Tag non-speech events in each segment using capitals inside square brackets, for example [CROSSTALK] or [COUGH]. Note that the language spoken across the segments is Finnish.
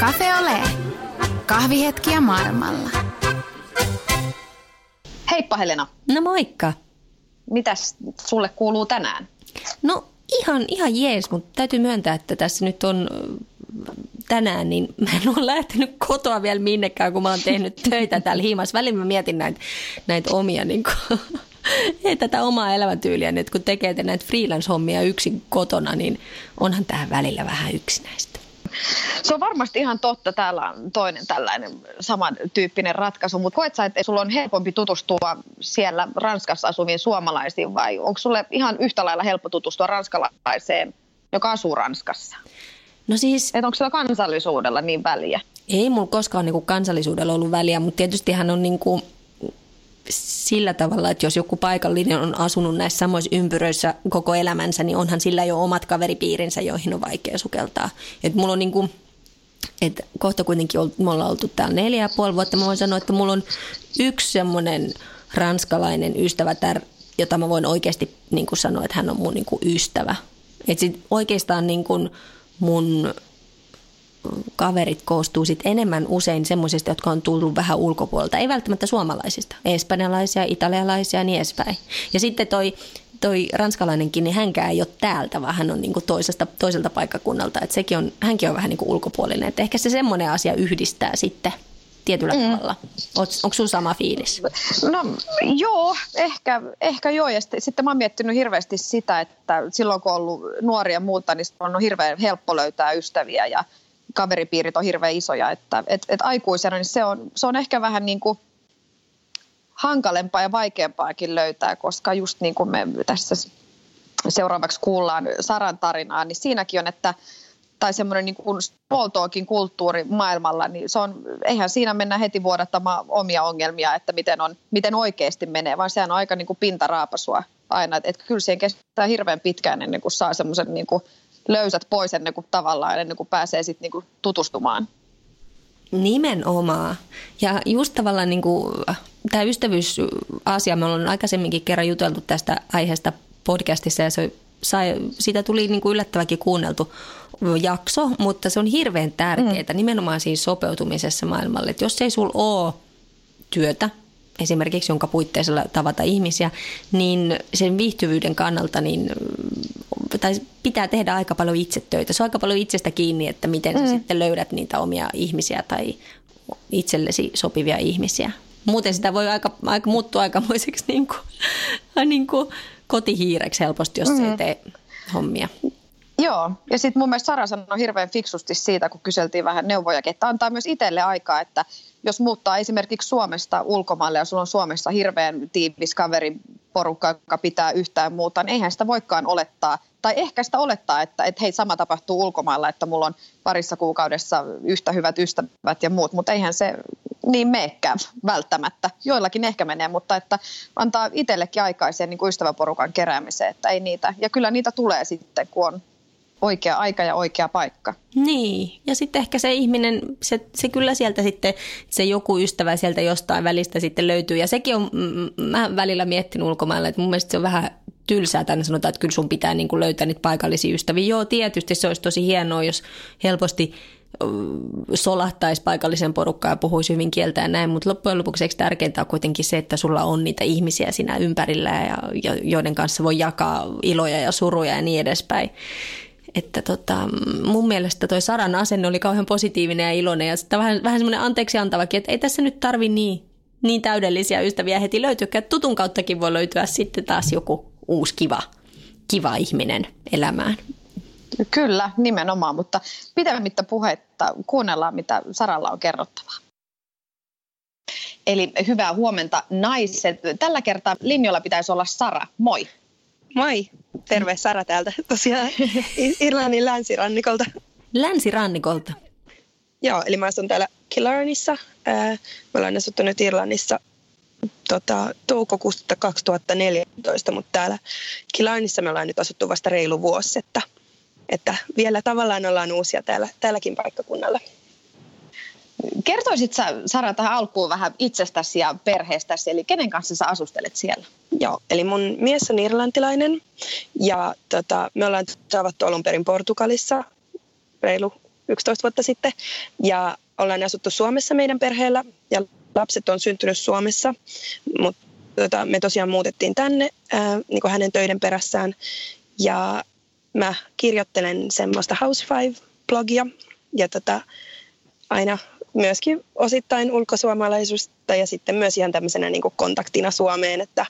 Cafe Ole. Kahvihetkiä maailmalla. Heippa Helena, No moikka. mitäs sulle kuuluu tänään? No ihan, ihan jees, mutta täytyy myöntää, että tässä nyt on ö, tänään, niin mä en ole lähtenyt kotoa vielä minnekään, kun mä oon tehnyt [LAUGHS] töitä täällä hiimassa. Välillä mä mietin näitä, näitä omia, niin kuin, [LAUGHS] ei tätä omaa elämäntyyliä nyt, kun tekee te näitä freelance-hommia yksin kotona, niin onhan tämä välillä vähän yksinäistä. Se on varmasti ihan totta. Täällä on toinen tällainen samantyyppinen ratkaisu, mutta koet sä, että sulla on helpompi tutustua siellä Ranskassa asuviin suomalaisiin vai onko sulle ihan yhtä lailla helppo tutustua ranskalaiseen, joka asuu Ranskassa? No siis Et onko sillä kansallisuudella niin väliä? Ei mulla koskaan niinku kansallisuudella ollut väliä, mutta tietysti hän on niinku sillä tavalla, että jos joku paikallinen on asunut näissä samoissa ympyröissä koko elämänsä, niin onhan sillä jo omat kaveripiirinsä, joihin on vaikea sukeltaa. Et mulla on niinku, et kohta kuitenkin ollut, me ollaan oltu täällä neljä ja puoli vuotta. Mä voin sanoa, että mulla on yksi semmoinen ranskalainen ystävä, tär, jota mä voin oikeasti niin kuin sanoa, että hän on mun niin kuin ystävä. Et sit oikeastaan niin kuin mun kaverit koostuu sit enemmän usein semmoisista, jotka on tullut vähän ulkopuolelta. Ei välttämättä suomalaisista. Espanjalaisia, italialaisia ja niin edespäin. Ja sitten toi, toi ranskalainenkin, niin hänkään ei ole täältä, vaan hän on niinku toisesta, toiselta paikkakunnalta. Et sekin on, hänkin on vähän niinku ulkopuolinen. Et ehkä se semmoinen asia yhdistää sitten tietyllä mm. tavalla. Onko sun sama fiilis? No joo, ehkä, ehkä joo. Ja sitten, sitten mä oon miettinyt hirveästi sitä, että silloin kun on ollut nuoria muuta, niin on hirveän helppo löytää ystäviä ja kaveripiirit on hirveän isoja. Että et, et aikuisena niin se on, se on ehkä vähän niin kuin hankalempaa ja vaikeampaakin löytää, koska just niin kuin me tässä seuraavaksi kuullaan Saran tarinaa, niin siinäkin on, että tai semmoinen niin kuin talkin kulttuuri maailmalla, niin se on, eihän siinä mennä heti vuodattamaan omia ongelmia, että miten, on, miten oikeasti menee, vaan sehän on aika niin kuin pintaraapasua aina, että, että kyllä siihen kestää hirveän pitkään ennen kuin saa semmoisen niin kuin löysät pois ennen kuin tavallaan, ennen kuin pääsee sitten niin tutustumaan. Nimenomaan. Ja just tavallaan niin kuin, tämä ystävyysasia, me ollaan aikaisemminkin kerran juteltu tästä aiheesta podcastissa ja se sai, siitä tuli niin kuin yllättäväkin kuunneltu jakso, mutta se on hirveän tärkeää mm. nimenomaan siinä sopeutumisessa maailmalle. Että jos ei sulla ole työtä, esimerkiksi jonka puitteissa tavata ihmisiä, niin sen viihtyvyyden kannalta niin, tai pitää tehdä aika paljon itsetöitä. Se on aika paljon itsestä kiinni, että miten mm. sä sitten löydät niitä omia ihmisiä tai itsellesi sopivia ihmisiä. Muuten sitä voi aika, aika muuttua aikamoiseksi [LAUGHS] niin kuin, niin kuin kotihiireksi helposti, jos mm. se ei tee hommia. Joo, ja sitten mun mielestä Sara sanoi hirveän fiksusti siitä, kun kyseltiin vähän neuvoja, että antaa myös itselle aikaa, että jos muuttaa esimerkiksi Suomesta ulkomaille ja sulla on Suomessa hirveän tiivis kaveriporukka, joka pitää yhtään muuta, niin eihän sitä voikaan olettaa, tai ehkä sitä olettaa, että, että hei sama tapahtuu ulkomailla, että mulla on parissa kuukaudessa yhtä hyvät ystävät ja muut, mutta eihän se niin meekään välttämättä. Joillakin ehkä menee, mutta että antaa itsellekin aikaisen niin kuin ystäväporukan keräämiseen, että ei niitä, ja kyllä niitä tulee sitten, kun on oikea aika ja oikea paikka. Niin, ja sitten ehkä se ihminen, se, se kyllä sieltä sitten, se joku ystävä sieltä jostain välistä sitten löytyy. Ja sekin on, mä välillä miettinyt ulkomailla, että mun mielestä se on vähän tylsää tänne sanotaan, että kyllä sun pitää niin kuin löytää niitä paikallisia ystäviä. Joo, tietysti se olisi tosi hienoa, jos helposti solahtaisi paikallisen porukkaan ja puhuisi hyvin kieltä ja näin, mutta loppujen lopuksi eikö tärkeintä on kuitenkin se, että sulla on niitä ihmisiä siinä ympärillä ja, joiden kanssa voi jakaa iloja ja suruja ja niin edespäin että tota, mun mielestä toi Saran asenne oli kauhean positiivinen ja iloinen ja sitten vähän, vähän semmoinen anteeksi antavakin, että ei tässä nyt tarvi niin, niin täydellisiä ystäviä heti löytyä, että tutun kauttakin voi löytyä sitten taas joku uusi kiva, kiva ihminen elämään. Kyllä, nimenomaan, mutta pitemmittä puhetta kuunnellaan, mitä Saralla on kerrottavaa. Eli hyvää huomenta naiset. Tällä kertaa linjoilla pitäisi olla Sara. Moi. Moi, terve Sara täältä tosiaan Irlannin länsirannikolta. Länsirannikolta? Joo, eli mä asun täällä Killarnissa. Me ollaan asuttu nyt Irlannissa tota, toukokuusta 2014, mutta täällä Killarnissa me ollaan nyt asuttu vasta reilu vuosi, että, että vielä tavallaan ollaan uusia täällä, täälläkin paikkakunnalla. Kertoisit sä, Sara tähän alkuun vähän itsestäsi ja perheestäsi, eli kenen kanssa sä asustelet siellä? Joo, eli mun mies on irlantilainen ja tota, me ollaan saavattu alun perin Portugalissa reilu 11 vuotta sitten. Ja ollaan asuttu Suomessa meidän perheellä ja lapset on syntynyt Suomessa, mutta tota, me tosiaan muutettiin tänne ää, niin kuin hänen töiden perässään. Ja mä kirjoittelen semmoista House Five-blogia ja tota, aina myöskin osittain ulkosuomalaisuutta ja sitten myös ihan tämmöisenä niin kuin kontaktina Suomeen, että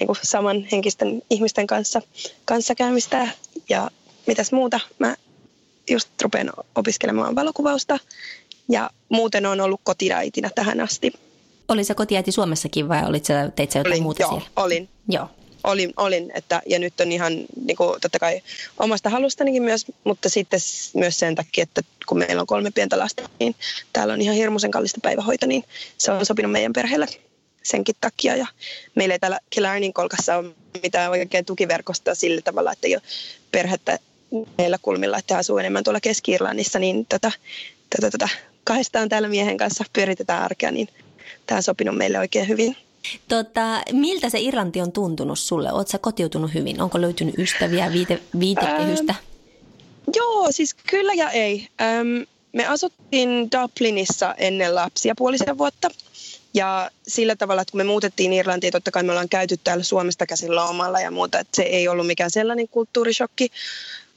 niin kuin samanhenkisten ihmisten kanssa kanssakäymistä ja mitäs muuta. Mä just rupean opiskelemaan valokuvausta ja muuten on ollut kotiäitinä tähän asti. Oli se kotiäiti Suomessakin vai olit sä, teit sä jotain olin, muuta joo, siellä? olin. Joo. Olin, olin että, ja nyt on ihan niin kuin, totta kai omasta halustanikin myös, mutta sitten myös sen takia, että kun meillä on kolme pientä lasta, niin täällä on ihan hirmuisen kallista päivähoito, niin se on sopinut meidän perheelle senkin takia. Ja meillä ei täällä Killarnin kolkassa ole mitään oikein tukiverkostoa sillä tavalla, että ei ole perhettä meillä kulmilla, että asuu enemmän tuolla Keski-Irlannissa, niin tätä, tätä, tätä kahdestaan täällä miehen kanssa pyöritetään arkea, niin tämä on sopinut meille oikein hyvin. Tota, miltä se Irlanti on tuntunut sulle? Oletko kotiutunut hyvin? Onko löytynyt ystäviä, viite, viitekehystä? Ähm, joo, siis kyllä ja ei. Ähm, me asuttiin Dublinissa ennen lapsia puolisen vuotta. Ja sillä tavalla, että kun me muutettiin Irlantiin, totta kai me ollaan käyty täällä Suomesta käsillä omalla ja muuta, että se ei ollut mikään sellainen kulttuurishokki.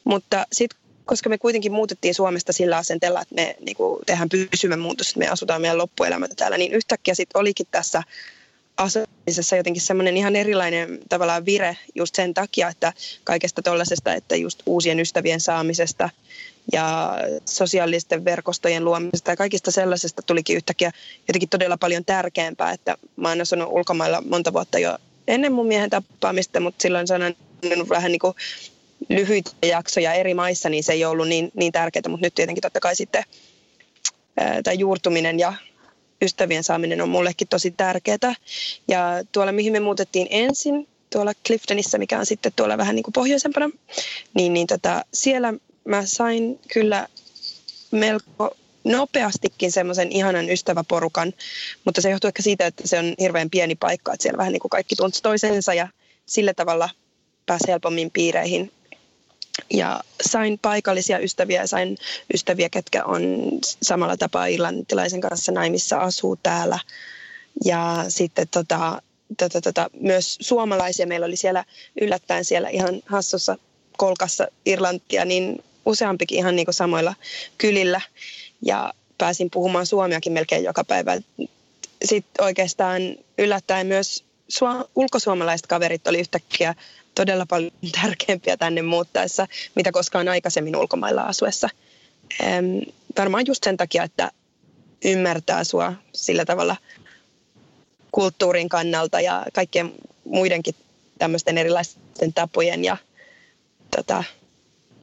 Mutta sitten koska me kuitenkin muutettiin Suomesta sillä asenteella, että me niin kuin, tehdään pysyvä muutos, että me asutaan meidän loppuelämä täällä, niin yhtäkkiä sitten olikin tässä asumisessa jotenkin semmoinen ihan erilainen tavallaan vire just sen takia, että kaikesta tuollaisesta, että just uusien ystävien saamisesta ja sosiaalisten verkostojen luomisesta ja kaikista sellaisesta tulikin yhtäkkiä jotenkin todella paljon tärkeämpää, että mä oon asunut ulkomailla monta vuotta jo ennen mun miehen tapaamista, mutta silloin sanon vähän niin kuin lyhyitä jaksoja eri maissa, niin se ei ollut niin, niin tärkeää, mutta nyt tietenkin totta kai sitten tämä juurtuminen ja ystävien saaminen on mullekin tosi tärkeää. Ja tuolla, mihin me muutettiin ensin, tuolla Cliftonissa, mikä on sitten tuolla vähän niin kuin pohjoisempana, niin, niin tota, siellä mä sain kyllä melko nopeastikin semmoisen ihanan ystäväporukan, mutta se johtuu ehkä siitä, että se on hirveän pieni paikka, että siellä vähän niin kuin kaikki tuntuu toisensa ja sillä tavalla pääsi helpommin piireihin ja sain paikallisia ystäviä ja sain ystäviä, ketkä on samalla tapaa irlantilaisen kanssa naimissa, asuu täällä. Ja sitten tota, tota, tota, myös suomalaisia. Meillä oli siellä yllättäen siellä ihan hassussa kolkassa Irlantia, niin useampikin ihan niin kuin samoilla kylillä. Ja pääsin puhumaan suomeakin melkein joka päivä. Sitten oikeastaan yllättäen myös ulkosuomalaiset kaverit oli yhtäkkiä todella paljon [LAUGHS] tärkeämpiä tänne muuttaessa, mitä koskaan aikaisemmin ulkomailla asuessa. Ähm, varmaan just sen takia, että ymmärtää sua sillä tavalla kulttuurin kannalta ja kaikkien muidenkin tämmöisten erilaisten tapojen ja tota,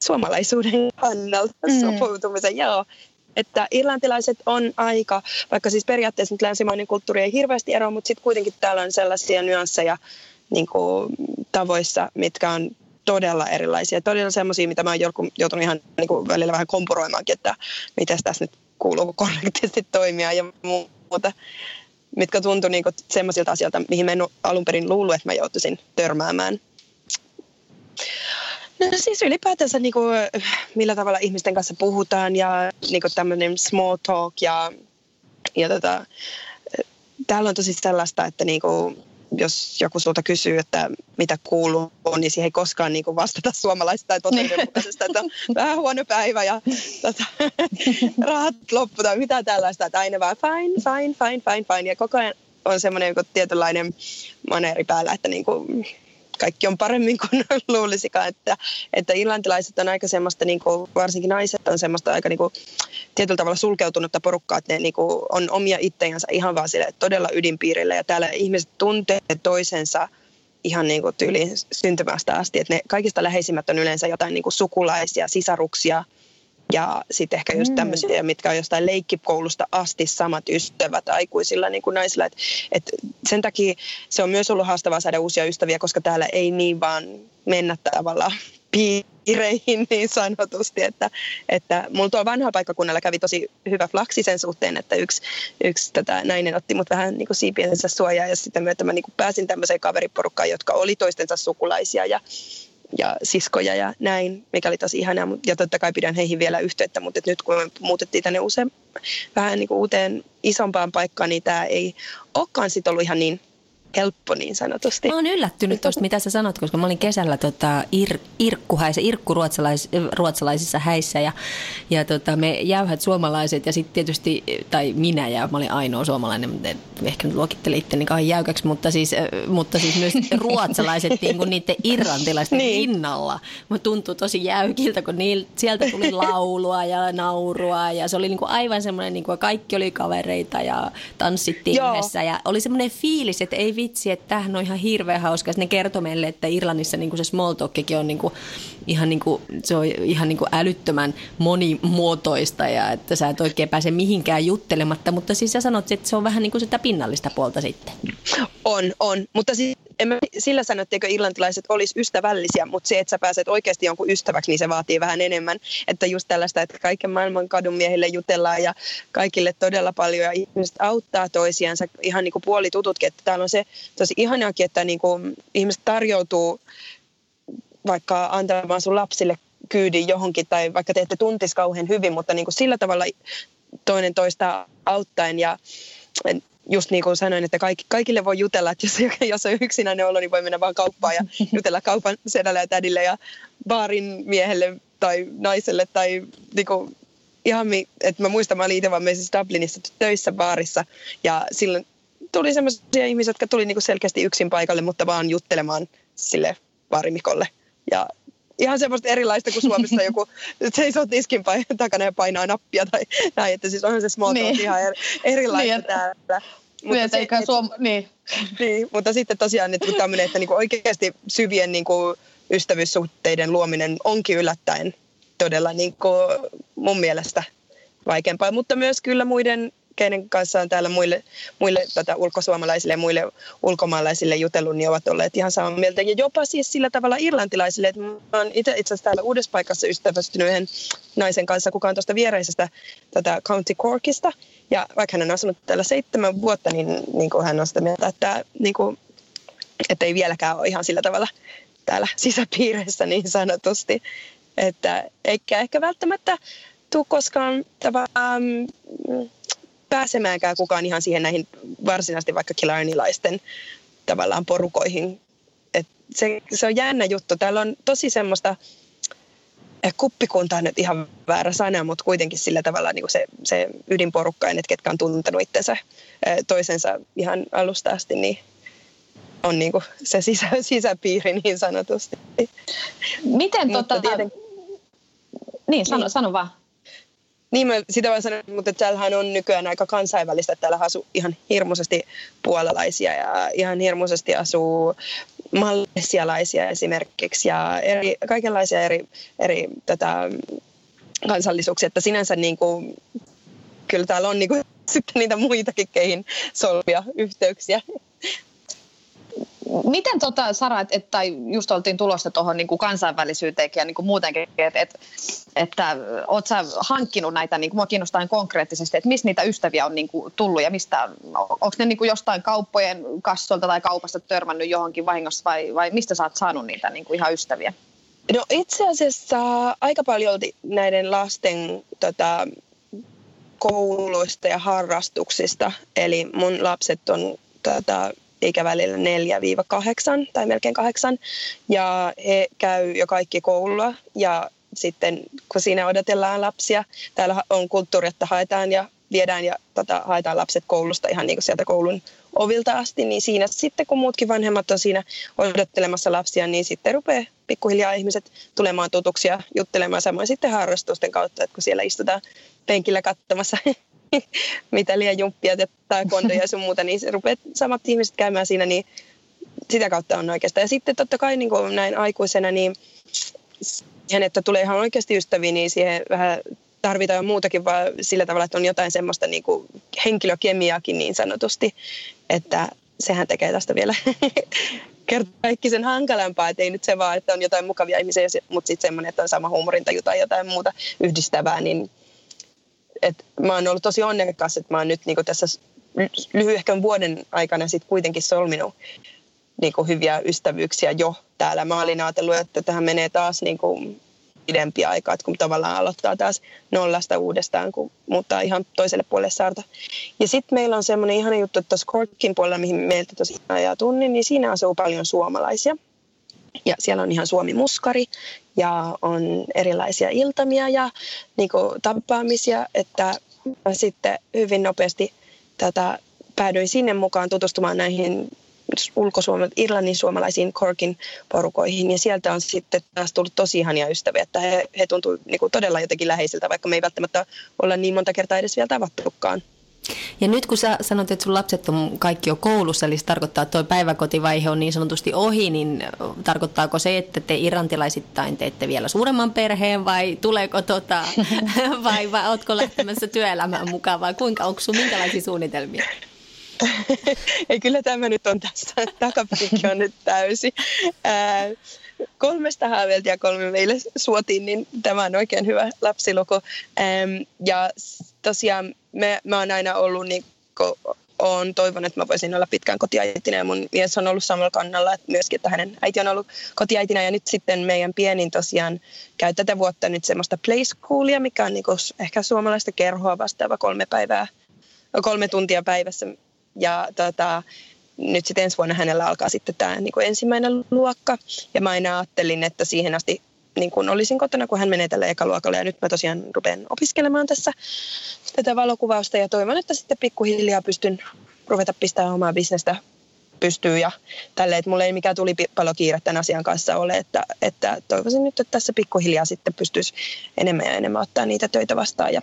suomalaisuuden kannalta mm. sopeutumisen. Joo, että irlantilaiset on aika, vaikka siis periaatteessa nyt länsimainen kulttuuri ei hirveästi eroa, mutta sitten kuitenkin täällä on sellaisia nyansseja niin kuin, tavoissa, mitkä on todella erilaisia. Todella semmoisia, mitä mä oon joutunut ihan niin kuin, välillä vähän kompuroimaankin, että miten tässä nyt kuuluu korrektisti toimia ja muuta mitkä tuntui niin semmoisilta asioilta, mihin mä en alun perin luullut, että mä joutuisin törmäämään. No siis ylipäätänsä niin kuin, millä tavalla ihmisten kanssa puhutaan ja niin kuin tämmöinen small talk ja, ja tota, täällä on tosi sellaista, että niin kuin, jos joku sulta kysyy, että mitä kuuluu, niin siihen ei koskaan niin kuin vastata suomalaisesta tai totuudenmukaisesta, että on vähän huono päivä ja tota, rahat loppu tai mitä tällaista, että aina vaan fine, fine, fine, fine, fine. Ja koko ajan on semmoinen tietynlainen maneeri päällä, että niin kuin, kaikki on paremmin kuin [LAUGHS] luulisikaan, että, että irlantilaiset on aika semmoista, niin kuin, varsinkin naiset on semmoista aika niin kuin, tietyllä tavalla sulkeutunutta porukkaa, että ne niin kuin, on omia ittejänsä ihan vaan sille todella ydinpiirillä ja täällä ihmiset tuntee toisensa ihan niin kuin tyyliin syntymästä asti, että ne kaikista läheisimmät on yleensä jotain niin kuin sukulaisia, sisaruksia, ja sitten ehkä just mm. tämmöisiä, mitkä on jostain leikkikoulusta asti samat ystävät aikuisilla niin kuin naisilla. Et, et sen takia se on myös ollut haastavaa saada uusia ystäviä, koska täällä ei niin vaan mennä tavallaan [LAUGHS] piireihin [LAUGHS] niin sanotusti, että, että mulla tuolla vanhalla paikkakunnalla kävi tosi hyvä flaksi sen suhteen, että yksi, yksi tätä nainen otti mut vähän niin kuin siipiensä suojaa ja sitten myötä mä niin kuin pääsin tämmöiseen kaveriporukkaan, jotka oli toistensa sukulaisia ja ja siskoja ja näin, mikä oli tosi ihanaa. Ja totta kai pidän heihin vielä yhteyttä, mutta nyt kun me muutettiin tänne usein, vähän niin kuin uuteen isompaan paikkaan, niin tämä ei olekaan sitten ollut ihan niin helppo niin sanotusti. Mä oon yllättynyt tuosta, mitä sä sanot, koska mä olin kesällä tota, ir, irkkuhäissä, irkku ruotsalais, ruotsalaisissa häissä ja, ja tota, me jäyhät suomalaiset ja sitten tietysti, tai minä ja mä olin ainoa suomalainen, mutta ehkä nyt luokittelin itteni kauhean jäykäksi, mutta siis, mutta siis myös [LAUGHS] ruotsalaiset niin kuin niiden irlantilaisten niin. rinnalla. Mutta tuntui tosi jäykiltä, kun niil, sieltä tuli [LAUGHS] laulua ja naurua ja se oli niin kuin aivan semmoinen, niin kuin kaikki oli kavereita ja tanssittiin yhdessä ja oli semmoinen fiilis, että ei vitsi, että tämähän on ihan hirveän hauska. Ne kertoi meille, että Irlannissa niin kuin se small talkikin on niin kuin, ihan, niin kuin, se on ihan niin kuin älyttömän monimuotoista ja että sä et oikein pääse mihinkään juttelematta. Mutta siis sä sanot, että se on vähän niin kuin sitä pinnallista puolta sitten. On, on. Mutta siis en mä sillä sano, etteikö irlantilaiset olisi ystävällisiä, mutta se, että sä pääset oikeasti jonkun ystäväksi, niin se vaatii vähän enemmän. Että just tällaista, että kaiken maailman kadun miehille jutellaan ja kaikille todella paljon ja ihmiset auttaa toisiansa ihan niin kuin puolitututkin. Että täällä on se tosi ihanaakin, että niin kuin ihmiset tarjoutuu vaikka antamaan sun lapsille kyydin johonkin tai vaikka teette tuntis kauhean hyvin, mutta niin kuin sillä tavalla toinen toista auttaen ja just niin kuin sanoin, että kaikki, kaikille voi jutella, että jos, jos on yksinäinen olo, niin voi mennä vaan kauppaan ja [LAUGHS] jutella kaupan sedälle ja tädille ja baarin miehelle tai naiselle tai niin kuin, ihan, että mä muistan, mä olin itse vaan Dublinissa töissä baarissa ja silloin tuli sellaisia ihmisiä, jotka tuli niin kuin selkeästi yksin paikalle, mutta vaan juttelemaan sille baarimikolle ja ihan semmoista erilaista kuin Suomessa [LAUGHS] joku seisoo tiskin takana ja painaa nappia tai näin, että siis onhan se small talk niin. ihan er, erilaista niin, täällä. Mutta, se, eikä suom... niin. niin, mutta sitten tosiaan että tämmöinen, että niinku oikeasti syvien niinku ystävyyssuhteiden luominen onkin yllättäen todella niinku mun mielestä vaikeampaa, mutta myös kyllä muiden keiden kanssa on täällä muille, muille tota, ulkosuomalaisille ja muille ulkomaalaisille jutellut, niin ovat olleet ihan samaa mieltä. Ja jopa siis sillä tavalla irlantilaisille, että mä oon itse itse asiassa täällä uudessa paikassa ystävästynyt yhden naisen kanssa, kuka on tuosta viereisestä tota County Corkista. Ja vaikka hän on asunut täällä seitsemän vuotta, niin, niin kuin hän on sitä mieltä, että, niin kuin, että ei vieläkään ole ihan sillä tavalla täällä sisäpiireissä niin sanotusti. Että eikä ehkä välttämättä tule koskaan tavallaan pääsemäänkään kukaan ihan siihen näihin varsinaisesti vaikka kilarnilaisten tavallaan porukoihin. Et se, se on jännä juttu. Täällä on tosi semmoista, eh, kuppikunta on nyt ihan väärä sana, mutta kuitenkin sillä tavalla niin kuin se, se ydinporukka, että ketkä on tuntenut itsensä eh, toisensa ihan alusta asti, niin on niin kuin se sisä, [LAUGHS] sisäpiiri niin sanotusti. Miten tota... Niin, sano, niin. sano vaan. Niin mä sitä vaan sanon, mutta täällähän on nykyään aika kansainvälistä. Täällä asuu ihan hirmuisesti puolalaisia ja ihan hirmuisesti asuu malesialaisia esimerkiksi ja eri, kaikenlaisia eri, eri tätä kansallisuuksia. Että sinänsä niin kuin, kyllä täällä on niin kuin, sitten [LAUGHS] niitä muitakin keihin solvia yhteyksiä. Miten tota, Sara, että et, tai just oltiin tulossa tuohon niin kansainvälisyyteenkin ja niin kuin muutenkin, että et, että oot sä hankkinut näitä, niin kuin mua kiinnostaa konkreettisesti, että missä niitä ystäviä on niin kuin tullut ja mistä, onko ne niin kuin jostain kauppojen kassolta tai kaupasta törmännyt johonkin vahingossa vai, vai mistä sä oot saanut niitä niin kuin ihan ystäviä? No itse asiassa aika paljon näiden lasten tota, kouluista ja harrastuksista, eli mun lapset on tota, ikävälillä 4-8 tai melkein 8. Ja he käy jo kaikki koulua ja sitten kun siinä odotellaan lapsia, täällä on kulttuuri, että haetaan ja viedään ja tota, haetaan lapset koulusta ihan niin kuin sieltä koulun ovilta asti, niin siinä sitten kun muutkin vanhemmat on siinä odottelemassa lapsia, niin sitten rupeaa pikkuhiljaa ihmiset tulemaan tutuksia juttelemaan samoin sitten harrastusten kautta, että kun siellä istutaan penkillä katsomassa [LAUGHS] [LAUGHS] mitä liian jumppia tai kondoja ja sun muuta, niin rupeat samat ihmiset käymään siinä, niin sitä kautta on oikeastaan. Ja sitten totta kai niin kuin näin aikuisena, niin siihen, että tulee ihan oikeasti ystäviä, niin siihen vähän tarvitaan jo muutakin, vaan sillä tavalla, että on jotain semmoista niin kuin henkilökemiaakin niin sanotusti, että sehän tekee tästä vielä [LAUGHS] kaikki sen hankalampaa, että ei nyt se vaan, että on jotain mukavia ihmisiä, mutta sitten semmoinen, että on sama huumorintaju tai jotain muuta yhdistävää, niin et mä oon ollut tosi onnekas, että mä oon nyt niin tässä lyhyehkön vuoden aikana sit kuitenkin solminut niin hyviä ystävyyksiä jo täällä. Mä olin ajatellut, että tähän menee taas niin kuin pidempi aika, että kun tavallaan aloittaa taas nollasta uudestaan, kun muuttaa ihan toiselle puolelle saarta. Ja sitten meillä on semmoinen ihana juttu, että tuossa Korkin puolella, mihin meiltä tosi ajaa tunnin, niin siinä asuu paljon suomalaisia. Ja siellä on ihan Suomi-muskari ja on erilaisia iltamia ja niin tapaamisia, että mä sitten hyvin nopeasti tätä päädyin sinne mukaan tutustumaan näihin ulkosuomal- Irlannin suomalaisiin Corkin porukoihin ja sieltä on sitten taas tullut tosi ihania ystäviä, että he, he tuntuu niin kuin todella jotenkin läheisiltä, vaikka me ei välttämättä olla niin monta kertaa edes vielä tavattukaan. Ja nyt kun sä sanot, että sun lapset on kaikki jo koulussa, eli se tarkoittaa, että tuo päiväkotivaihe on niin sanotusti ohi, niin tarkoittaako se, että te irantilaisittain teette vielä suuremman perheen vai tuleeko tota, [LAUGHS] vai, vai ootko lähtemässä työelämään mukaan vai kuinka, onko sun minkälaisia suunnitelmia? [LAUGHS] Ei kyllä tämä nyt on tässä, takapiikki on nyt täysi. Ää, kolmesta haaveilta ja kolme meille suotiin, niin tämä on oikein hyvä lapsiluku. Ähm, ja tosiaan me, mä oon aina ollut niin on toivon, että mä voisin olla pitkään kotiäitinä ja mun mies on ollut samalla kannalla, että myöskin, että hänen äiti on ollut kotiäitinä ja nyt sitten meidän pienin tosiaan käy tätä vuotta nyt semmoista play schoolia, mikä on niin ehkä suomalaista kerhoa vastaava kolme päivää, kolme tuntia päivässä ja tota, nyt sitten ensi vuonna hänellä alkaa sitten tämä niin ensimmäinen luokka. Ja mä aina ajattelin, että siihen asti niin kuin olisin kotona, kun hän menee tälle ekaluokalle. Ja nyt mä tosiaan rupean opiskelemaan tässä tätä valokuvausta ja toivon, että sitten pikkuhiljaa pystyn ruveta pistämään omaa bisnestä pystyy ja tälle, että mulla ei mikään tuli paljon kiire tämän asian kanssa ole, että, että toivoisin nyt, että tässä pikkuhiljaa sitten pystyisi enemmän ja enemmän ottaa niitä töitä vastaan ja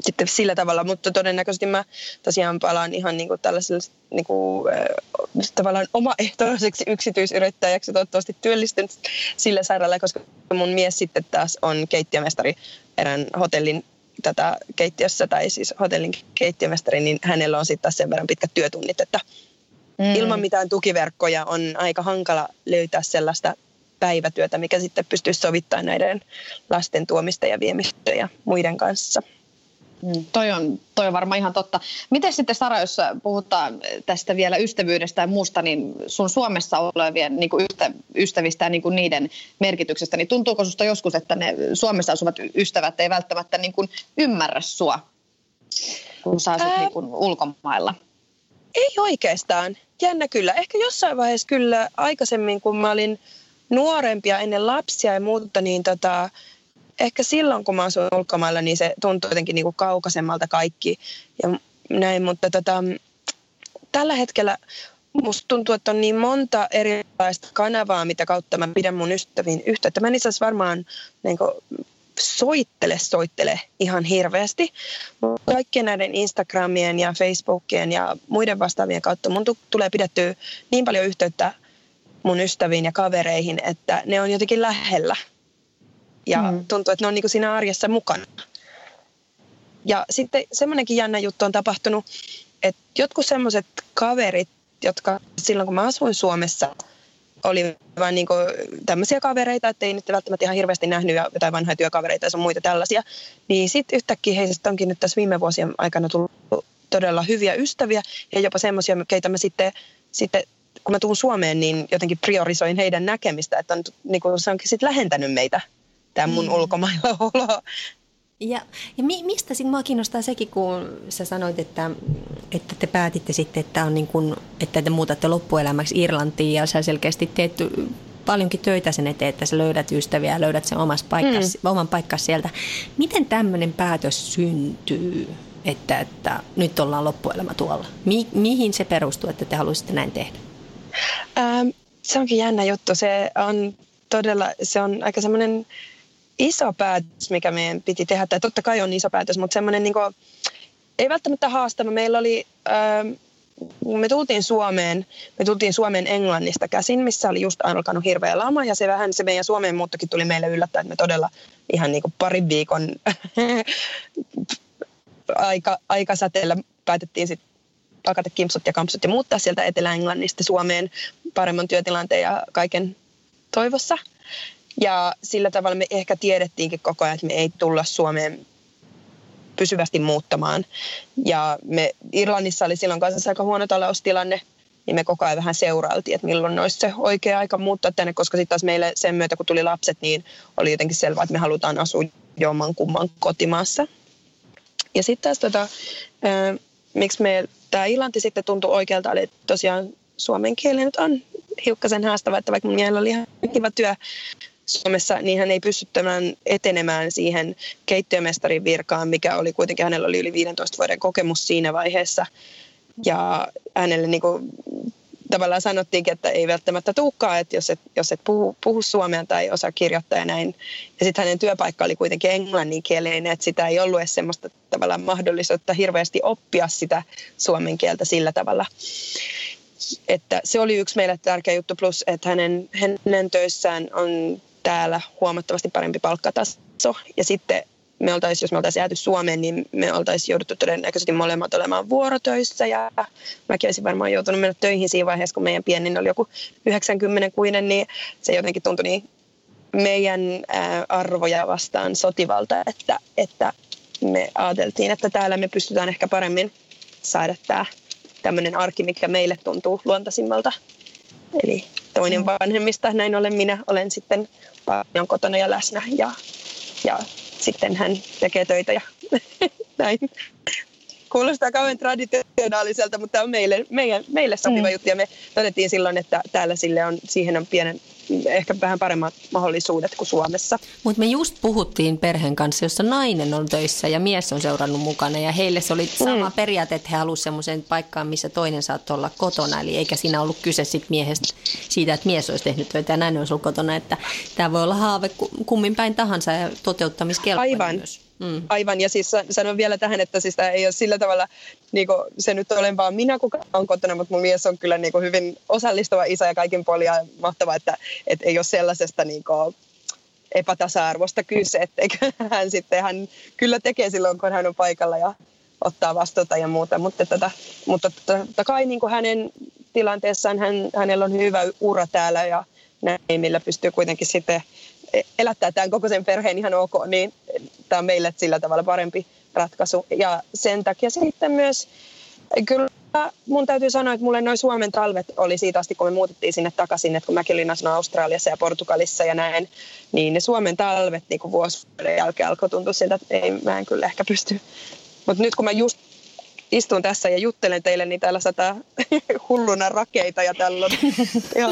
sitten sillä tavalla, mutta todennäköisesti mä tosiaan palaan ihan niin kuin tällaiselle niin kuin, äh, tavallaan omaehtoiseksi yksityisyrittäjäksi, toivottavasti työllistynyt sillä sairaalla, koska mun mies sitten taas on keittiömestari erään hotellin tätä keittiössä, tai siis hotellin keittiömestari, niin hänellä on sitten taas sen verran pitkät työtunnit, että mm. ilman mitään tukiverkkoja on aika hankala löytää sellaista päivätyötä, mikä sitten pystyisi sovittamaan näiden lasten tuomista ja viemistä ja muiden kanssa. Mm, toi, on, toi on varmaan ihan totta. Miten sitten Sara, jos puhutaan tästä vielä ystävyydestä ja muusta, niin sun Suomessa olevien niin kuin ystä, ystävistä ja niin kuin niiden merkityksestä, niin tuntuuko susta joskus, että ne Suomessa asuvat ystävät ei välttämättä niin kuin ymmärrä sua, kun sä asut Ää... niin kuin ulkomailla? Ei oikeastaan. Jännä kyllä. Ehkä jossain vaiheessa kyllä aikaisemmin, kun mä olin nuorempia ennen lapsia ja muuta, niin tota, ehkä silloin, kun mä asuin ulkomailla, niin se tuntui jotenkin niin kuin kaukaisemmalta kaikki ja näin, mutta tota, tällä hetkellä musta tuntuu, että on niin monta erilaista kanavaa, mitä kautta mä pidän mun ystäviin yhteyttä. Mä en itse varmaan niin kuin, soittele, soittele ihan hirveästi. Kaikkien näiden Instagramien ja Facebookien ja muiden vastaavien kautta mun t- tulee pidettyä niin paljon yhteyttä mun ystäviin ja kavereihin, että ne on jotenkin lähellä ja mm. tuntuu, että ne on niin kuin siinä arjessa mukana. Ja sitten semmoinenkin jännä juttu on tapahtunut, että jotkut semmoiset kaverit, jotka silloin kun mä asuin Suomessa, oli vain niin tämmöisiä kavereita, että ei nyt välttämättä ihan hirveästi nähnyt jotain vanhoja työkavereita ja sun muita tällaisia, niin sitten yhtäkkiä heistä onkin nyt tässä viime vuosien aikana tullut todella hyviä ystäviä ja jopa semmoisia, keitä mä sitten, sitten kun mä tuun Suomeen, niin jotenkin priorisoin heidän näkemistä, että on, niin kuin, se onkin sitten lähentänyt meitä tämä mun mm. ulkomailla [LAUGHS] olo. Ja, ja mi, mistä sitten mua kiinnostaa sekin, kun sä sanoit, että, että te päätitte sitten, että, on niin kun, että te muutatte loppuelämäksi Irlantiin ja sä selkeästi teet paljonkin töitä sen eteen, että sä löydät ystäviä ja löydät sen omas paikkas, mm. oman paikkas sieltä. Miten tämmöinen päätös syntyy, että, että nyt ollaan loppuelämä tuolla? Mi, mihin se perustuu, että te haluaisitte näin tehdä? Ähm, se onkin jännä juttu. Se on todella, se on aika semmoinen iso päätös, mikä meidän piti tehdä. Tai totta kai on iso päätös, mutta semmoinen niin kuin, ei välttämättä haastava. Meillä oli, ähm, me tultiin Suomeen, me tultiin Suomeen Englannista käsin, missä oli just alkanut hirveä lama. Ja se vähän se meidän Suomeen muuttokin tuli meille yllättäen, että me todella ihan niin kuin parin viikon [LAUGHS] aika, aikasäteellä päätettiin sitten pakata kimpsut ja kampsut ja muuttaa sieltä Etelä-Englannista Suomeen paremman työtilanteen ja kaiken toivossa. Ja sillä tavalla me ehkä tiedettiinkin koko ajan, että me ei tulla Suomeen pysyvästi muuttamaan. Ja me Irlannissa oli silloin kanssa aika huono taloustilanne niin me koko ajan vähän seurailtiin, että milloin olisi se oikea aika muuttaa tänne, koska sitten taas meille sen myötä, kun tuli lapset, niin oli jotenkin selvää, että me halutaan asua jomman kumman kotimaassa. Ja sitten taas tota, miksi me tämä Irlanti sitten tuntui oikealta, oli tosiaan suomen kieli nyt on hiukkasen haastava, että vaikka mun oli ihan kiva työ Suomessa, niin hän ei pysty tämän etenemään siihen keittiömestarin virkaan, mikä oli kuitenkin, hänellä oli yli 15 vuoden kokemus siinä vaiheessa. Ja hänelle niin kuin, tavallaan sanottiinkin, että ei välttämättä tuukkaa, että jos et, jos et puhu, puhu suomea tai osaa kirjoittaa ja näin. Ja sitten hänen työpaikka oli kuitenkin englanninkielinen, että sitä ei ollut edes semmoista tavallaan mahdollisuutta hirveästi oppia sitä suomen kieltä sillä tavalla. Että se oli yksi meille tärkeä juttu, plus että hänen, hänen töissään on täällä huomattavasti parempi palkkataso. Ja sitten me oltaisiin, jos me oltaisiin jääty Suomeen, niin me oltaisiin jouduttu todennäköisesti molemmat olemaan vuorotöissä ja mäkin olisin varmaan joutunut mennä töihin siinä vaiheessa, kun meidän pienin oli joku 90 kuinen, niin se jotenkin tuntui niin meidän arvoja vastaan sotivalta, että, että me ajateltiin, että täällä me pystytään ehkä paremmin saada tämä tämmöinen arki, mikä meille tuntuu luontaisimmalta. Eli toinen mm. vanhemmista, näin olen minä, olen sitten paljon kotona ja läsnä ja, ja sitten hän tekee töitä ja [LAUGHS] näin. Kuulostaa kauhean traditionaaliselta, mutta tämä on meille, meille, meille sopiva mm. juttu ja me todettiin silloin, että täällä sille on, siihen on pienen ehkä vähän paremmat mahdollisuudet kuin Suomessa. Mutta me just puhuttiin perheen kanssa, jossa nainen on töissä ja mies on seurannut mukana ja heille se oli sama mm. periaate, että he halusivat semmoisen paikkaan, missä toinen saattoi olla kotona. Eli eikä siinä ollut kyse sit miehestä siitä, että mies olisi tehnyt töitä ja näin olisi ollut kotona. Että tämä voi olla haave kummin päin tahansa ja toteuttamiskelpoinen Aivan. myös. Mm. Aivan, ja siis sanon vielä tähän, että siis tämä ei ole sillä tavalla, niin kuin, se nyt olen vaan minä, kuka on kotona, mutta mun mies on kyllä niin kuin, hyvin osallistava isä ja kaikin puolin ja mahtava, että, että ei ole sellaisesta niin kuin, epätasa-arvosta kyse, että [LAUGHS] hän sitten, hän kyllä tekee silloin, kun hän on paikalla ja ottaa vastuuta ja muuta, mutta, tätä, mutta totta kai niin kuin hänen tilanteessaan hän, hänellä on hyvä ura täällä ja näin, millä pystyy kuitenkin sitten elättää tämän koko sen perheen ihan ok, niin tämä on meille sillä tavalla parempi ratkaisu. Ja sen takia sitten myös, kyllä mun täytyy sanoa, että mulle noin Suomen talvet oli siitä asti, kun me muutettiin sinne takaisin, että kun mäkin olin asunut Australiassa ja Portugalissa ja näin, niin ne Suomen talvet niin vuosien jälkeen alkoi tuntua siltä, että ei, mä en kyllä ehkä pysty. Mutta nyt kun mä just istun tässä ja juttelen teille, niin täällä sataa [LAUGHS] hulluna rakeita ja on [LAUGHS] ja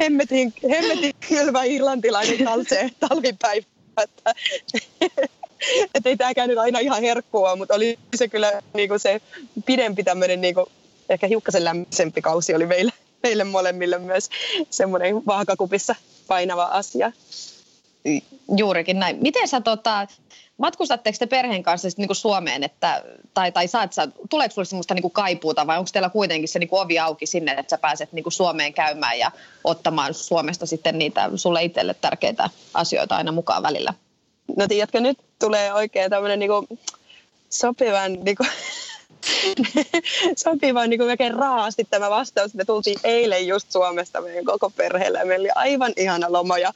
hemmetin, hemmetin kylvä irlantilainen kalsee talvipäivä. Että, [LAUGHS] että ei tämäkään nyt aina ihan herkkua, mutta oli se kyllä niin kuin se pidempi tämmöinen niin kuin, ehkä hiukkasen lämmisempi kausi oli meille, meille molemmille myös semmoinen vaakakupissa painava asia. Juurikin näin. Miten sä tota, matkustatteko te perheen kanssa niin kuin Suomeen, että, tai, tai saat, sä, tuleeko sinulle sellaista niin kuin kaipuuta vai onko teillä kuitenkin se niin kuin ovi auki sinne, että sä pääset niin kuin Suomeen käymään ja ottamaan Suomesta sitten niitä sulle itselle tärkeitä asioita aina mukaan välillä? No tiedätkö, nyt tulee oikein tämmöinen niin kuin sopivan niin kuin [LAUGHS] sopivan niin kuin melkein raasti tämä vastaus. Me tultiin eilen just Suomesta meidän koko perheelle ja meillä oli aivan ihana loma ja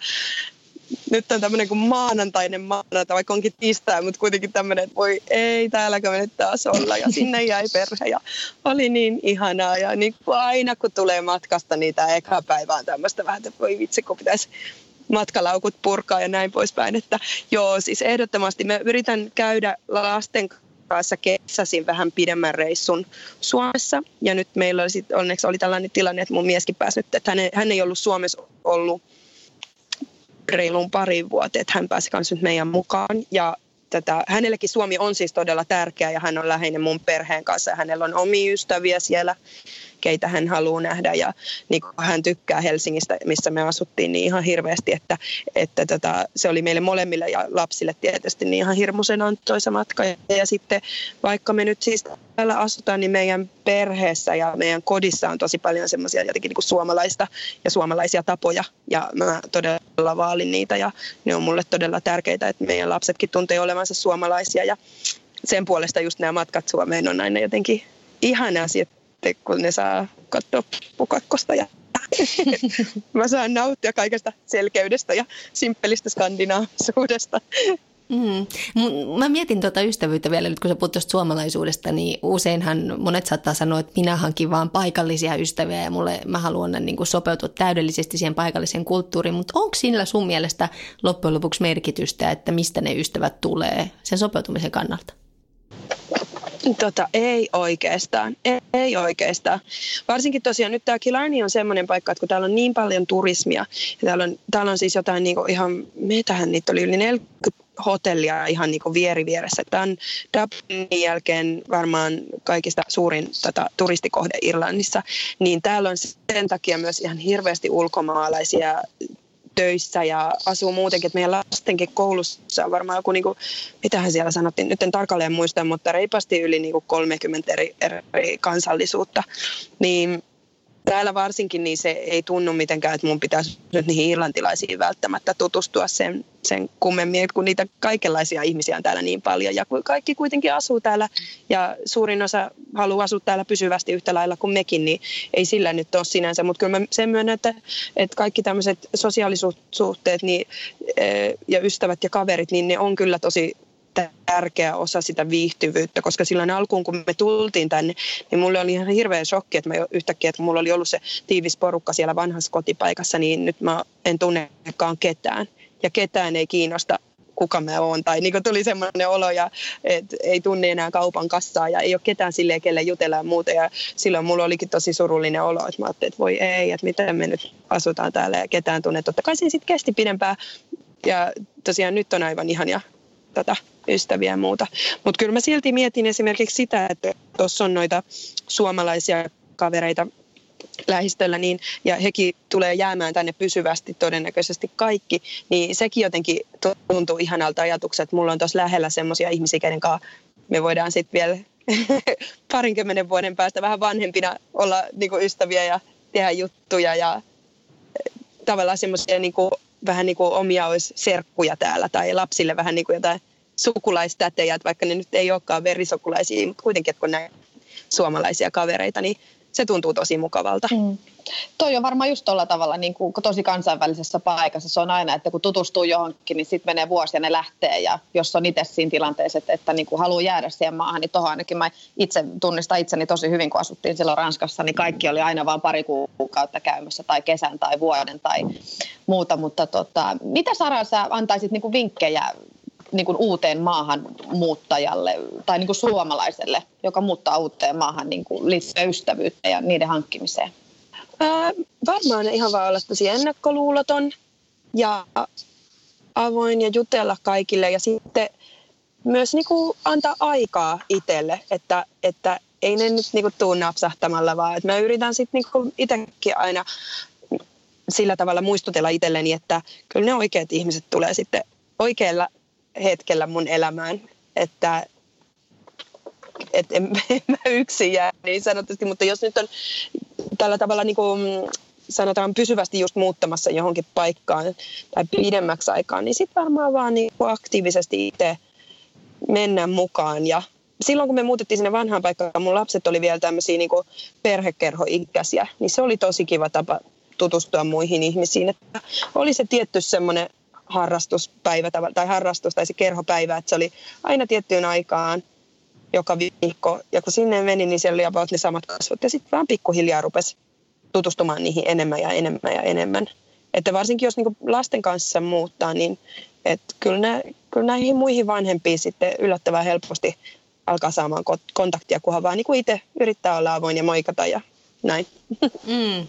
nyt on tämmöinen kuin maanantainen maanantai, vaikka onkin tiistai, mutta kuitenkin tämmöinen, että voi ei, täälläkö me nyt taas olla. Ja sinne jäi perhe ja oli niin ihanaa. Ja niin kuin aina kun tulee matkasta, niin tämä eka päivä on tämmöistä vähän, että voi vitsi, kun pitäisi matkalaukut purkaa ja näin poispäin. Että joo, siis ehdottomasti me yritän käydä lasten kanssa kesäsin vähän pidemmän reissun Suomessa. Ja nyt meillä oli sit, onneksi oli tällainen tilanne, että mun mieskin pääsi nyt, että hän ei, hän ei ollut Suomessa ollut reiluun pari vuoteen, että hän pääsi kanssa nyt meidän mukaan. Ja tätä, hänellekin Suomi on siis todella tärkeä ja hän on läheinen mun perheen kanssa ja hänellä on omia ystäviä siellä keitä hän haluaa nähdä. Ja niin kuin hän tykkää Helsingistä, missä me asuttiin niin ihan hirveästi, että, että tota, se oli meille molemmille ja lapsille tietysti niin ihan hirmuisen antoisa matka. Ja, sitten vaikka me nyt siis täällä asutaan, niin meidän perheessä ja meidän kodissa on tosi paljon semmoisia jotenkin niin kuin suomalaista ja suomalaisia tapoja. Ja mä todella vaalin niitä ja ne on mulle todella tärkeitä, että meidän lapsetkin tuntee olevansa suomalaisia. Ja sen puolesta just nämä matkat Suomeen on aina jotenkin ihana asia, sitten, kun ne saa katsoa pukakkosta ja [LAUGHS] mä saan nauttia kaikesta selkeydestä ja simppelistä skandinaavisuudesta. Mm. Mä mietin tuota ystävyyttä vielä nyt, kun sä puhut suomalaisuudesta, niin useinhan monet saattaa sanoa, että minä hankin vaan paikallisia ystäviä ja mulle, mä haluan niin kuin sopeutua täydellisesti siihen paikalliseen kulttuuriin, mutta onko sillä sun mielestä loppujen lopuksi merkitystä, että mistä ne ystävät tulee sen sopeutumisen kannalta? Tota, ei oikeastaan, ei, ei oikeastaan. Varsinkin tosiaan nyt tämä Killarney on semmoinen paikka, että kun täällä on niin paljon turismia, ja täällä on, täällä on siis jotain niin ihan, meitähän niitä oli yli 40 hotellia ihan niin kuin vieri vieressä. Tämä on Dublinin jälkeen varmaan kaikista suurin tätä turistikohde Irlannissa, niin täällä on sen takia myös ihan hirveästi ulkomaalaisia töissä ja asuu muutenkin, että meidän lastenkin koulussa on varmaan joku, niin kuin, mitähän siellä sanottiin, nyt en tarkalleen muista, mutta reipasti yli niin kuin 30 eri, eri kansallisuutta. Niin täällä varsinkin niin se ei tunnu mitenkään, että mun pitäisi nyt niihin irlantilaisiin välttämättä tutustua sen, sen kummemmin, kun niitä kaikenlaisia ihmisiä on täällä niin paljon ja kaikki kuitenkin asuu täällä ja suurin osa haluaa asua täällä pysyvästi yhtä lailla kuin mekin, niin ei sillä nyt ole sinänsä, mutta kyllä mä sen myönnän, että, että kaikki tämmöiset sosiaalisuhteet niin, eh, ja ystävät ja kaverit, niin ne on kyllä tosi tärkeä osa sitä viihtyvyyttä, koska silloin alkuun, kun me tultiin tänne, niin mulle oli ihan hirveä shokki, että mä yhtäkkiä, että mulla oli ollut se tiivis porukka siellä vanhassa kotipaikassa, niin nyt mä en tunnekaan ketään. Ja ketään ei kiinnosta kuka mä oon. Tai niin tuli semmoinen olo, ja, että ei tunne enää kaupan kassaa ja ei ole ketään silleen, kelle jutella ja muuta. Ja silloin mulla olikin tosi surullinen olo, että mä ajattelin, että voi ei, että miten me nyt asutaan täällä ja ketään tunne. Totta kai se sitten kesti pidempään. Ja tosiaan nyt on aivan ihania tätä ystäviä ja muuta. Mutta kyllä mä silti mietin esimerkiksi sitä, että tuossa on noita suomalaisia kavereita lähistöllä, niin, ja hekin tulee jäämään tänne pysyvästi todennäköisesti kaikki, niin sekin jotenkin tuntuu ihanalta ajatukselta, että mulla on tuossa lähellä semmoisia ihmisiä, kenen kanssa me voidaan sitten vielä [LAUGHS] parinkymmenen vuoden päästä vähän vanhempina olla niin ystäviä ja tehdä juttuja ja tavallaan semmoisia niin vähän niin kuin omia olisi serkkuja täällä tai lapsille vähän niin kuin jotain sukulaistätejä, että vaikka ne nyt ei olekaan verisokulaisia, mutta kuitenkin, että kun näin suomalaisia kavereita, niin se tuntuu tosi mukavalta. Mm. Toi on varmaan just tuolla tavalla niin kuin tosi kansainvälisessä paikassa. Se on aina, että kun tutustuu johonkin, niin sitten menee vuosi ja ne lähtee. Ja jos on itse siinä tilanteessa, että, että niin kuin haluaa jäädä siihen maahan, niin tuohon ainakin mä itse tunnistan itseni tosi hyvin, kun asuttiin silloin Ranskassa, niin kaikki oli aina vain pari kuukautta käymässä tai kesän tai vuoden tai muuta. Mutta tota, mitä Sara sä antaisit niin kuin vinkkejä niin kuin uuteen maahan muuttajalle tai niin kuin suomalaiselle, joka muuttaa uuteen maahan niin kuin liittyen ystävyyttä ja niiden hankkimiseen? Ää, varmaan ihan vaan olla tosi ennakkoluuloton ja avoin ja jutella kaikille ja sitten myös niin kuin antaa aikaa itselle, että, että ei ne nyt niin kuin tuu napsahtamalla, vaan että mä yritän sitten niin itsekin aina sillä tavalla muistutella itselleni, että kyllä ne oikeat ihmiset tulee sitten oikealla hetkellä mun elämään, että et en, [LAUGHS] en mä yksin jää niin sanotusti, mutta jos nyt on tällä tavalla niin kuin sanotaan pysyvästi just muuttamassa johonkin paikkaan tai pidemmäksi aikaan, niin sitten varmaan vaan niin kuin aktiivisesti itse mennä mukaan. Ja silloin kun me muutettiin sinne vanhaan paikkaan, mun lapset oli vielä tämmöisiä niin perhekerhoikäisiä, niin se oli tosi kiva tapa tutustua muihin ihmisiin. Että oli se tietty semmoinen harrastuspäivä tai harrastus tai se kerhopäivä, että se oli aina tiettyyn aikaan joka viikko. Ja kun sinne meni, niin siellä oli about ne samat kasvot. Ja sitten vaan pikkuhiljaa rupesi tutustumaan niihin enemmän ja enemmän ja enemmän. Että varsinkin jos niinku lasten kanssa muuttaa, niin et kyllä, nä, kyllä näihin muihin vanhempiin sitten yllättävän helposti alkaa saamaan kontaktia, kunhan vaan niin itse yrittää olla avoin ja moikata ja näin. Mm.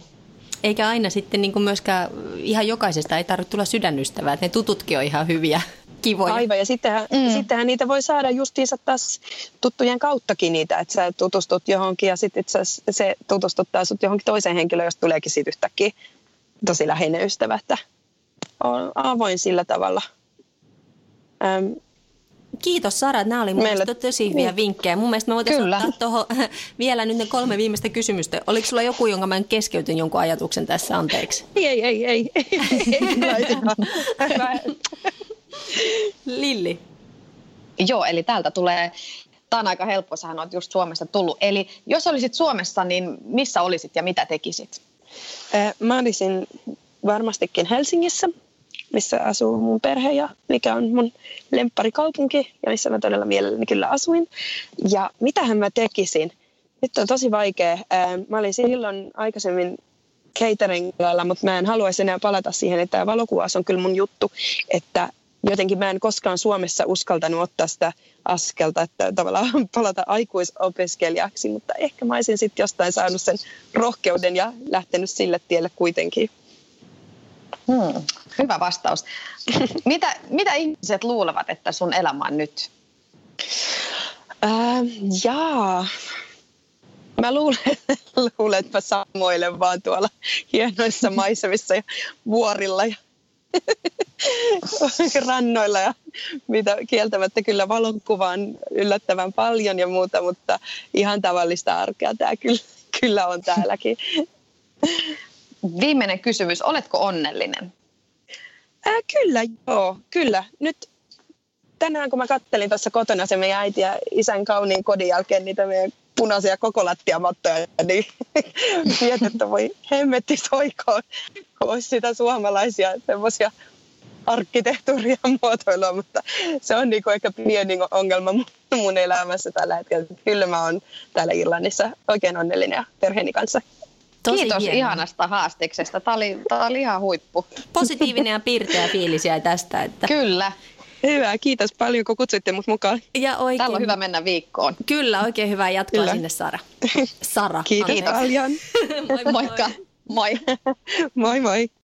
Eikä aina sitten niin kuin myöskään ihan jokaisesta ei tarvitse tulla sydänystävää, että ne tututkin on ihan hyviä kivoja. Aivan, ja sittenhän, mm. sittenhän niitä voi saada justiinsa taas tuttujen kauttakin niitä, että sä tutustut johonkin ja sitten se tutustuttaa sut johonkin toiseen henkilöön, josta tuleekin sitten yhtäkkiä tosi läheinen ystävä, että on avoin sillä tavalla. Ähm, Kiitos Sara, nämä oli Meillä... tosi hyviä niin. vinkkejä. Mun mielestä me voitaisiin Kyllä. ottaa tuohon [LAUGHS] vielä nyt ne kolme viimeistä kysymystä. Oliko sulla joku, jonka mä keskeytyn jonkun ajatuksen tässä, anteeksi? Ei, ei, ei. ei, ei, Lilli. Joo, eli täältä tulee, tämä on aika helppo, sähän olet just Suomesta tullut. Eli jos olisit Suomessa, niin missä olisit ja mitä tekisit? Mä olisin varmastikin Helsingissä missä asuu mun perhe ja mikä on mun lempparikaupunki ja missä mä todella mielelläni kyllä asuin. Ja mitähän mä tekisin? Nyt on tosi vaikea. Mä olin silloin aikaisemmin catering mutta mä en haluaisi enää palata siihen, että tämä valokuvaus on kyllä mun juttu, että jotenkin mä en koskaan Suomessa uskaltanut ottaa sitä askelta, että tavallaan [LAUGHS] palata aikuisopiskelijaksi, mutta ehkä mä olisin sitten jostain saanut sen rohkeuden ja lähtenyt sille tielle kuitenkin. Hmm, hyvä vastaus. [LAUGHS] mitä, mitä ihmiset luulevat, että sun elämä on nyt? Äh, jaa, Mä luulen, [LAUGHS] luulen, että mä samoilen vaan tuolla hienoissa maisemissa ja vuorilla ja [LAUGHS] rannoilla ja mitä kieltämättä kyllä valokuvaan yllättävän paljon ja muuta, mutta ihan tavallista arkea tämä kyllä, kyllä on täälläkin. Viimeinen kysymys, oletko onnellinen? Ää, kyllä, joo, kyllä. Nyt tänään kun mä kattelin tuossa kotona se meidän äiti ja isän kauniin kodin jälkeen niitä meidän punaisia koko lattiamattoja, niin [LAUGHS] mietin, että voi hemmetti soikoon, olisi sitä suomalaisia semmoisia arkkitehtuuria [LAUGHS] muotoilua, mutta se on niin ehkä pieni ongelma mun elämässä tällä hetkellä. Kyllä mä oon täällä Irlannissa oikein onnellinen ja perheeni kanssa. Tosi Kiitos hienoa. ihanasta haastiksesta. Tämä oli, tämä oli ihan huippu. Positiivinen ja pirteä fiilis jäi tästä. Että... Kyllä. Hyvä, kiitos paljon kun kutsuitte mut mukaan. Ja oikein... Täällä on hyvä mennä viikkoon. Kyllä, oikein hyvää jatkoa Kyllä. sinne Sara. [LAUGHS] Sara. Kiitos paljon. [LAUGHS] moi, Moikka. Moi. [LAUGHS] moi moi.